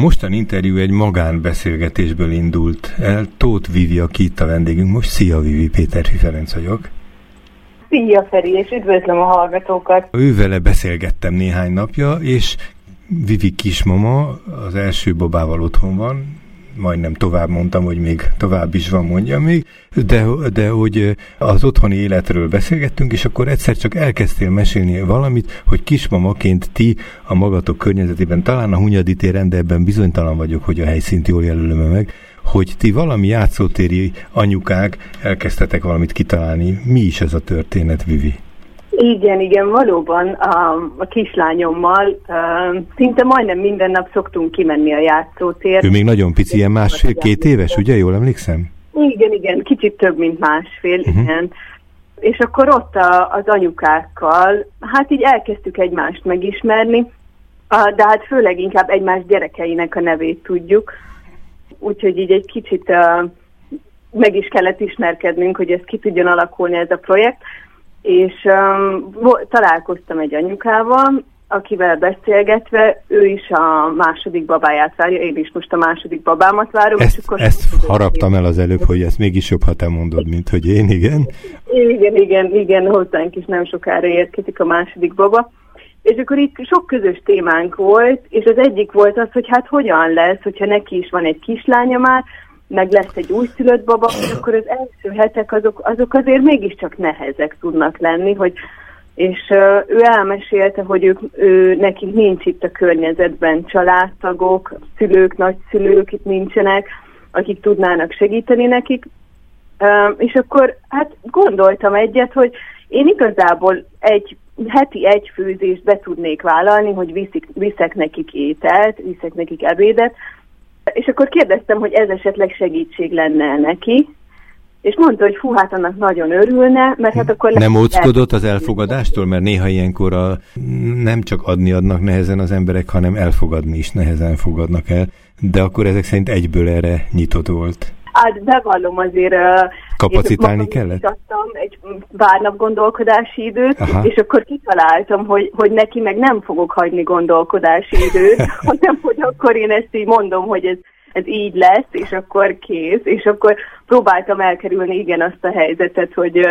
mostani interjú egy magánbeszélgetésből indult el. Tóth Vivi, aki itt a vendégünk most. Szia Vivi, Péter Ferenc vagyok. Szia Feri, és üdvözlöm a hallgatókat. Ővele beszélgettem néhány napja, és Vivi kismama az első babával otthon van, majdnem tovább mondtam, hogy még tovább is van, mondja még, de, de hogy az otthoni életről beszélgettünk, és akkor egyszer csak elkezdtél mesélni valamit, hogy kismamaként ti a magatok környezetében, talán a Hunyadi téren, de ebben bizonytalan vagyok, hogy a helyszínt jól jelölöm meg, hogy ti valami játszótéri anyukák elkezdtetek valamit kitalálni. Mi is ez a történet, Vivi? Igen, igen, valóban a, a kislányommal uh, szinte majdnem minden nap szoktunk kimenni a játszótér. Ő még nagyon pici, ilyen másfél-két éves, ugye? Jól emlékszem? Igen, igen, kicsit több, mint másfél, uh-huh. igen. És akkor ott a, az anyukákkal, hát így elkezdtük egymást megismerni, de hát főleg inkább egymás gyerekeinek a nevét tudjuk. Úgyhogy így egy kicsit uh, meg is kellett ismerkednünk, hogy ez ki tudjon alakulni ez a projekt és um, találkoztam egy anyukával, akivel beszélgetve, ő is a második babáját várja, én is most a második babámat várom. Ezt, és akkor ezt haraptam el az előbb, hogy ez mégis jobb, ha te mondod, mint hogy én, igen? Igen, igen, igen, hozzánk is nem sokára érkezik a második baba. És akkor itt sok közös témánk volt, és az egyik volt az, hogy hát hogyan lesz, hogyha neki is van egy kislánya már, meg lesz egy újszülött baba, akkor az első hetek azok, azok azért mégiscsak nehezek tudnak lenni, hogy és ő elmesélte, hogy ők, ő, nekik nincs itt a környezetben családtagok, szülők, nagyszülők itt nincsenek, akik tudnának segíteni nekik. És akkor hát gondoltam egyet, hogy én igazából egy heti egy főzést be tudnék vállalni, hogy viszik, viszek nekik ételt, viszek nekik ebédet, és akkor kérdeztem, hogy ez esetleg segítség lenne neki, és mondta, hogy fú, hát annak nagyon örülne, mert hát akkor... Nem óckodott az elfogadástól, mert néha ilyenkor a, nem csak adni adnak nehezen az emberek, hanem elfogadni is nehezen fogadnak el, de akkor ezek szerint egyből erre nyitott volt. Hát bevallom azért... Kapacitálni kellett? egy pár nap gondolkodási időt, Aha. és akkor kitaláltam, hogy, hogy neki meg nem fogok hagyni gondolkodási időt, hanem hogy akkor én ezt így mondom, hogy ez, ez így lesz, és akkor kész, és akkor próbáltam elkerülni igen azt a helyzetet, hogy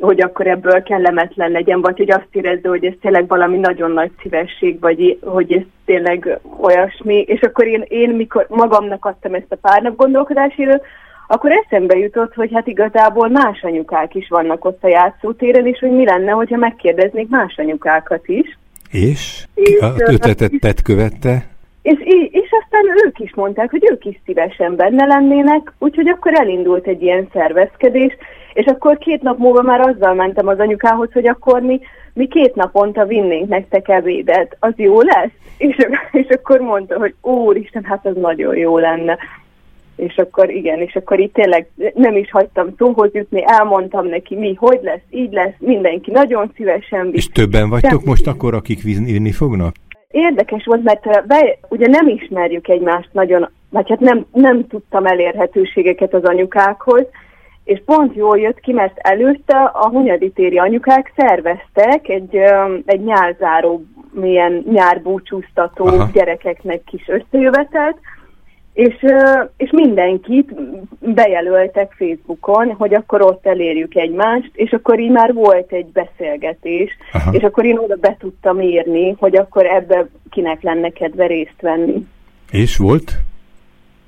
hogy akkor ebből kellemetlen legyen, vagy hogy azt érezze, hogy ez tényleg valami nagyon nagy szívesség, vagy hogy ez tényleg olyasmi. És akkor én, én mikor magamnak adtam ezt a pár nap gondolkodáséről, akkor eszembe jutott, hogy hát igazából más anyukák is vannak ott a játszótéren, és hogy mi lenne, hogyha megkérdeznék más anyukákat is. És? és a ötletet követte? És, és aztán ők is mondták, hogy ők is szívesen benne lennének, úgyhogy akkor elindult egy ilyen szervezkedés, és akkor két nap múlva már azzal mentem az anyukához, hogy akkor mi, mi két naponta vinnénk nektek ebédet, az jó lesz? És, és akkor mondta, hogy úristen, hát az nagyon jó lenne. És akkor igen, és akkor itt tényleg nem is hagytam szóhoz jutni, elmondtam neki, mi, hogy lesz, így lesz, mindenki nagyon szívesen. És többen vagytok most akkor, akik vinni fognak? Érdekes volt, mert be, ugye nem ismerjük egymást nagyon, vagy hát nem, nem tudtam elérhetőségeket az anyukákhoz, és pont jól jött ki, mert előtte a Hunyadi téri anyukák szerveztek egy, egy nyárzáró, milyen nyárbúcsúztató Aha. gyerekeknek kis összejövetelt, és, és mindenkit bejelöltek Facebookon, hogy akkor ott elérjük egymást, és akkor így már volt egy beszélgetés, Aha. és akkor én oda be tudtam írni, hogy akkor ebbe kinek lenne kedve részt venni. És volt?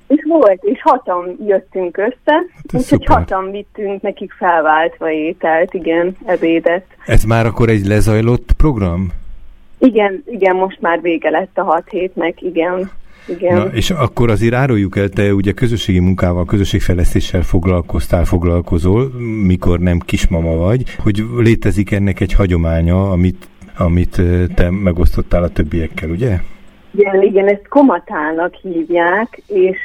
És volt, és hatan jöttünk össze, hát úgyhogy hatan vittünk nekik felváltva ételt, igen, ebédet. Ez már akkor egy lezajlott program? Igen, igen, most már vége lett a hat hétnek, igen. Igen. Na, és akkor azért áruljuk el, te ugye közösségi munkával, közösségfejlesztéssel foglalkoztál, foglalkozol, mikor nem kismama vagy, hogy létezik ennek egy hagyománya, amit, amit te megosztottál a többiekkel, ugye? Igen, igen, ezt komatának hívják, és,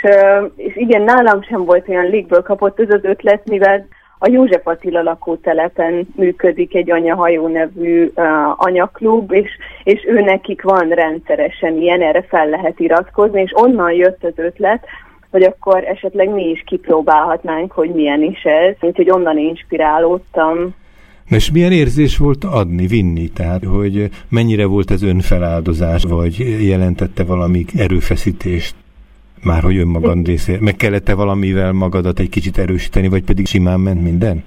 és igen, nálam sem volt olyan légből kapott ez az ötlet, mivel a József Attila lakótelepen működik egy anyahajó nevű uh, anyaklub, és, és ő nekik van rendszeresen ilyen, erre fel lehet iratkozni, és onnan jött az ötlet, hogy akkor esetleg mi is kipróbálhatnánk, hogy milyen is ez, úgyhogy onnan inspirálódtam. És milyen érzés volt adni, vinni? Tehát, hogy mennyire volt ez önfeláldozás, vagy jelentette valami erőfeszítést? Már hogy önmagad részé, meg kellett-e valamivel magadat egy kicsit erősíteni, vagy pedig simán ment minden?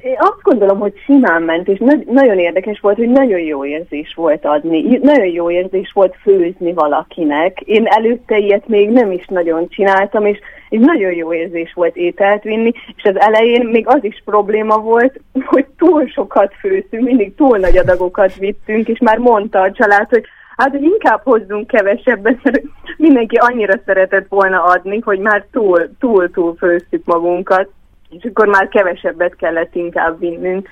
Én azt gondolom, hogy simán ment, és na- nagyon érdekes volt, hogy nagyon jó érzés volt adni. Nagyon jó érzés volt főzni valakinek. Én előtte ilyet még nem is nagyon csináltam, és, és nagyon jó érzés volt ételt vinni, és az elején még az is probléma volt, hogy túl sokat főztünk, mindig túl nagy adagokat vittünk, és már mondta a család, hogy hát hogy inkább hozzunk kevesebbet, mert mindenki annyira szeretett volna adni, hogy már túl, túl, túl főztük magunkat és akkor már kevesebbet kellett inkább vinnünk.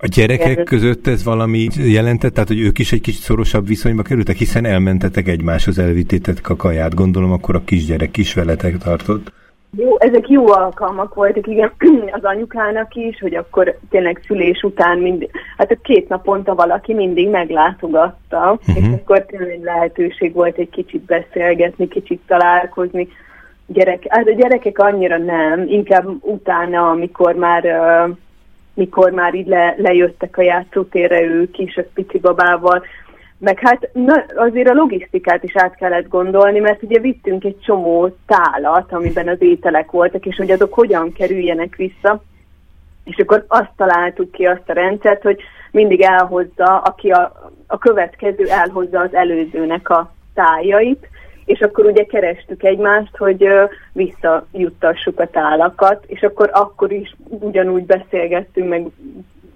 A gyerekek között ez valami jelentett, tehát hogy ők is egy kicsit szorosabb viszonyba kerültek, hiszen elmentetek egymáshoz, elvittétek a kaját, gondolom akkor a kisgyerek is veletek tartott. Jó, ezek jó alkalmak voltak, igen, az anyukának is, hogy akkor tényleg szülés után mind, hát két naponta valaki mindig meglátogatta, uh-huh. és akkor tényleg lehetőség volt egy kicsit beszélgetni, kicsit találkozni, gyerek, hát a gyerekek annyira nem, inkább utána, amikor már uh, mikor már így le, lejöttek a játszótérre ők is, a pici babával, meg hát na, azért a logisztikát is át kellett gondolni, mert ugye vittünk egy csomó tálat, amiben az ételek voltak, és hogy azok hogyan kerüljenek vissza. És akkor azt találtuk ki, azt a rendszert, hogy mindig elhozza, aki a, a következő elhozza az előzőnek a tájait, és akkor ugye kerestük egymást, hogy visszajuttassuk a tálakat, és akkor akkor is ugyanúgy beszélgettünk, meg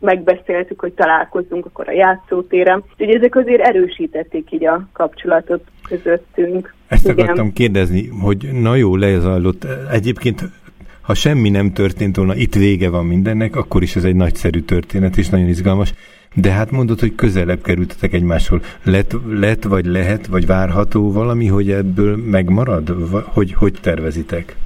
megbeszéltük, hogy találkozzunk akkor a játszótéren. Úgyhogy ezek azért erősítették így a kapcsolatot közöttünk. Ezt Igen. akartam kérdezni, hogy na jó, lezajlott. Egyébként ha semmi nem történt volna, itt vége van mindennek, akkor is ez egy nagyszerű történet, és nagyon izgalmas. De hát mondod, hogy közelebb kerültetek egymásról. Lett, lett vagy lehet, vagy várható valami, hogy ebből megmarad? Hogy, hogy tervezitek?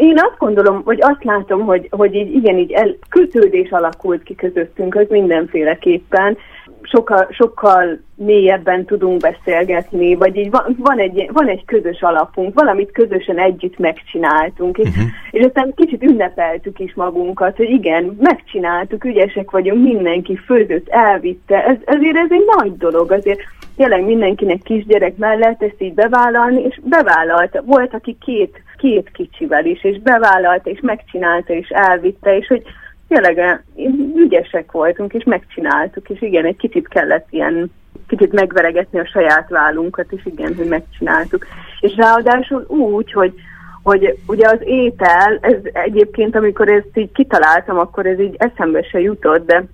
Én azt gondolom, vagy azt látom, hogy, hogy így igen, így el, kötődés alakult ki közöttünk, az mindenféleképpen. Sokkal, sokkal mélyebben tudunk beszélgetni, vagy így van, van, egy, van egy közös alapunk, valamit közösen együtt megcsináltunk, és, uh-huh. és aztán kicsit ünnepeltük is magunkat, hogy igen, megcsináltuk, ügyesek vagyunk, mindenki főzött, elvitte, ez, ezért ez egy nagy dolog, azért tényleg mindenkinek kisgyerek mellett ezt így bevállalni, és bevállalta. Volt, aki két, két kicsivel is, és bevállalta, és megcsinálta, és elvitte, és hogy tényleg eh, ügyesek voltunk, és megcsináltuk, és igen, egy kicsit kellett ilyen, kicsit megveregetni a saját vállunkat, és igen, hogy megcsináltuk. És ráadásul úgy, hogy hogy ugye az étel, ez egyébként, amikor ezt így kitaláltam, akkor ez így eszembe se jutott, de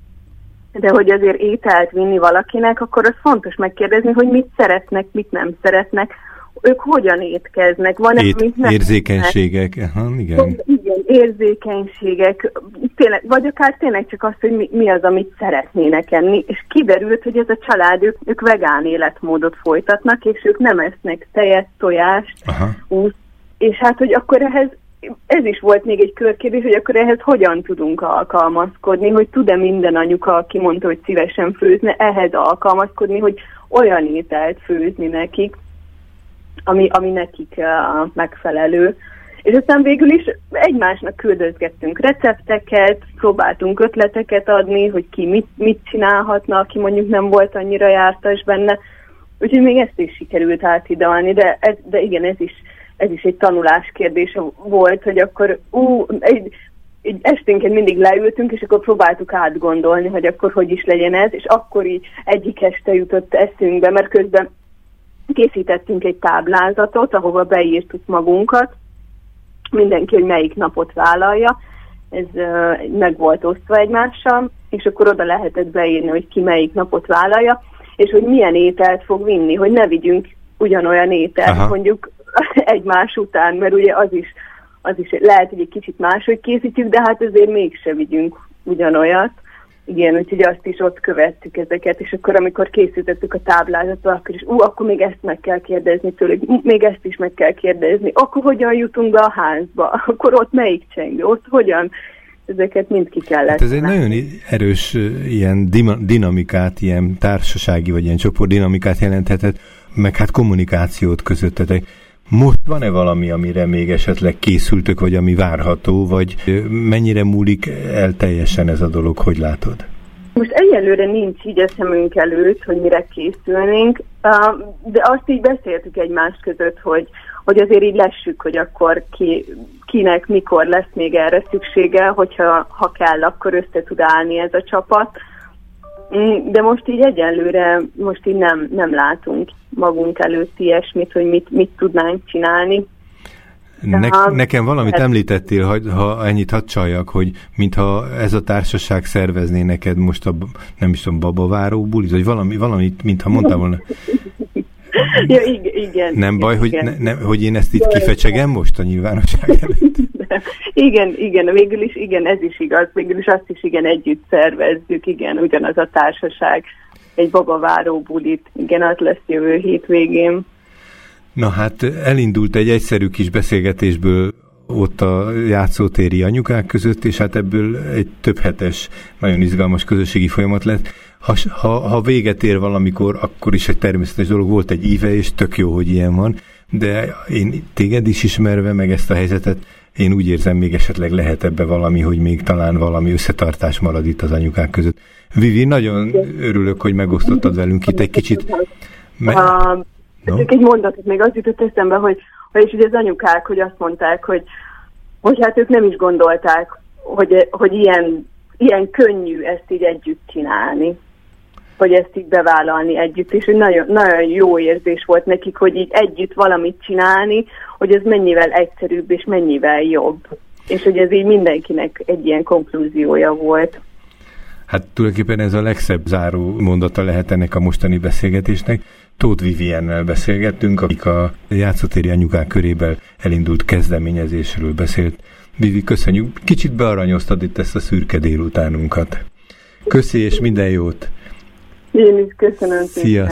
de hogy azért ételt vinni valakinek, akkor az fontos megkérdezni, hogy mit szeretnek, mit nem szeretnek, ők hogyan étkeznek, van Ét, amit Érzékenységek, Aha, igen. Igen, érzékenységek, tényleg, vagy akár tényleg csak azt, hogy mi, mi az, amit szeretnének enni, és kiderült, hogy ez a család, ők, ők vegán életmódot folytatnak, és ők nem esznek tejet, tojást, úsz, és hát, hogy akkor ehhez ez is volt még egy körkérdés, hogy akkor ehhez hogyan tudunk alkalmazkodni, hogy tud-e minden anyuka, aki mondta, hogy szívesen főzne, ehhez alkalmazkodni, hogy olyan ételt főzni nekik, ami, ami nekik uh, megfelelő. És aztán végül is egymásnak küldözgettünk recepteket, próbáltunk ötleteket adni, hogy ki mit, mit csinálhatna, aki mondjuk nem volt annyira jártas benne. Úgyhogy még ezt is sikerült átidalni, de, ez, de igen, ez is ez is egy tanulás kérdése volt, hogy akkor ú, egy, egy esténként mindig leültünk, és akkor próbáltuk átgondolni, hogy akkor hogy is legyen ez, és akkor így egyik este jutott eszünkbe, mert közben készítettünk egy táblázatot, ahova beírtuk magunkat, mindenki, hogy melyik napot vállalja, ez meg volt osztva egymással, és akkor oda lehetett beírni, hogy ki melyik napot vállalja, és hogy milyen ételt fog vinni, hogy ne vigyünk ugyanolyan ételt, Aha. mondjuk egymás után, mert ugye az is, az is lehet, hogy egy kicsit máshogy készítjük, de hát azért mégse vigyünk ugyanolyat. Igen, úgyhogy azt is ott követtük ezeket, és akkor amikor készítettük a táblázatot, akkor is, ú, akkor még ezt meg kell kérdezni tőlük, még ezt is meg kell kérdezni, akkor hogyan jutunk be a házba, akkor ott melyik csengő, ott hogyan, ezeket mind ki kellett. Hát ez egy nagyon erős ilyen dinamikát, ilyen társasági vagy ilyen csoportdinamikát jelenthetett, meg hát kommunikációt közöttetek. Most van-e valami, amire még esetleg készültök, vagy ami várható, vagy mennyire múlik el teljesen ez a dolog, hogy látod? most egyelőre nincs így a szemünk előtt, hogy mire készülnénk, de azt így beszéltük egymás között, hogy, hogy azért így lessük, hogy akkor ki, kinek mikor lesz még erre szüksége, hogyha ha kell, akkor össze tud állni ez a csapat. Mm, de most így egyelőre, most így nem, nem látunk magunk előtt ilyesmit, hogy mit, mit tudnánk csinálni. Ne, nekem valamit hát, említettél, ha, ha ennyit hadd csaljak, hogy mintha ez a társaság szervezné neked most a, nem is tudom, babaváró bulit, vagy valami, valamit, mintha mondtál volna. ja, igen, igen. Nem baj, igen. Hogy, ne, ne, hogy én ezt itt kifecsegem most a nyilvánosság előtt? Igen, igen, végül is igen, ez is igaz, végül is azt is igen, együtt szervezzük, igen, ugyanaz a társaság, egy babaváró bulit, igen, az lesz jövő hétvégén. Na hát elindult egy egyszerű kis beszélgetésből ott a játszótéri anyukák között, és hát ebből egy több hetes, nagyon izgalmas közösségi folyamat lett. Ha, ha, ha véget ér valamikor, akkor is egy természetes dolog, volt egy íve, és tök jó, hogy ilyen van, de én téged is ismerve meg ezt a helyzetet, én úgy érzem, még esetleg lehet ebbe valami, hogy még talán valami összetartás marad itt az anyukák között. Vivi, nagyon örülök, hogy megosztottad velünk itt egy kicsit. Me- No. Csak egy mondatot még az jutott eszembe, hogy, hogy ugye az anyukák, hogy azt mondták, hogy, hogy hát ők nem is gondolták, hogy, hogy ilyen, ilyen könnyű ezt így együtt csinálni hogy ezt így bevállalni együtt, és nagyon, nagyon jó érzés volt nekik, hogy így együtt valamit csinálni, hogy ez mennyivel egyszerűbb és mennyivel jobb. És hogy ez így mindenkinek egy ilyen konklúziója volt. Hát tulajdonképpen ez a legszebb záró mondata lehet ennek a mostani beszélgetésnek. Tóth Viviennel beszélgettünk, akik a játszótéri anyukák körében elindult kezdeményezésről beszélt. Vivi, köszönjük. Kicsit bearanyoztad itt ezt a szürke délutánunkat. Köszi és minden jót! Én is köszönöm szépen. Szia!